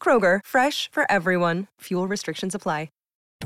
Kroger, fresh for everyone. Fuel restrictions apply.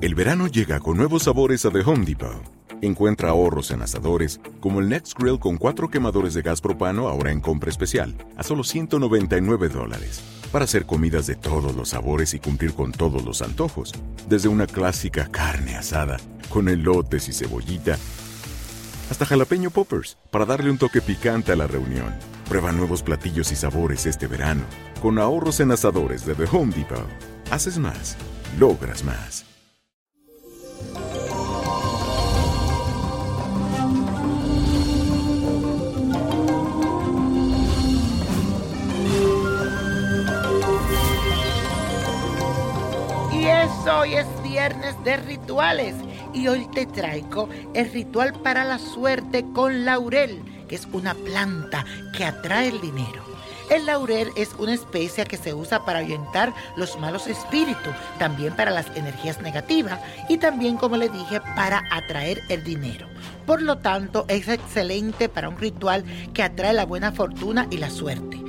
El verano llega con nuevos sabores a The Home Depot. Encuentra ahorros en asadores, como el Next Grill con cuatro quemadores de gas propano ahora en compra especial, a solo 199 dólares. Para hacer comidas de todos los sabores y cumplir con todos los antojos. Desde una clásica carne asada, con elotes y cebollita, hasta jalapeño poppers, para darle un toque picante a la reunión. Prueba nuevos platillos y sabores este verano. Con ahorros en asadores de The Home Depot. Haces más, logras más. Y eso hoy es viernes de rituales. Y hoy te traigo el ritual para la suerte con laurel, que es una planta que atrae el dinero. El laurel es una especia que se usa para ahuyentar los malos espíritus, también para las energías negativas y también, como le dije, para atraer el dinero. Por lo tanto, es excelente para un ritual que atrae la buena fortuna y la suerte.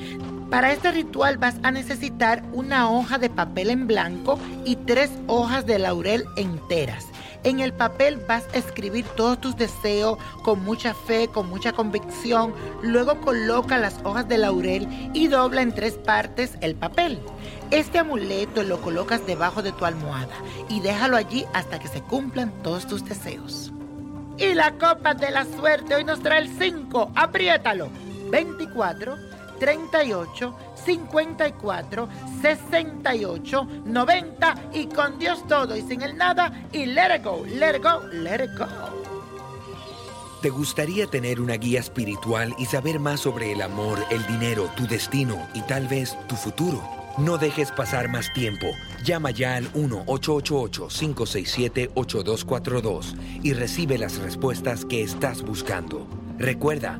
Para este ritual vas a necesitar una hoja de papel en blanco y tres hojas de laurel enteras. En el papel vas a escribir todos tus deseos con mucha fe, con mucha convicción. Luego coloca las hojas de laurel y dobla en tres partes el papel. Este amuleto lo colocas debajo de tu almohada y déjalo allí hasta que se cumplan todos tus deseos. Y la copa de la suerte hoy nos trae el 5. Apriétalo. 24, 38, 54, 68, 90 y con Dios todo y sin el nada y let it go, let it go, let it go. ¿Te gustaría tener una guía espiritual y saber más sobre el amor, el dinero, tu destino y tal vez tu futuro? No dejes pasar más tiempo. Llama ya al 1-888-567-8242 y recibe las respuestas que estás buscando. Recuerda,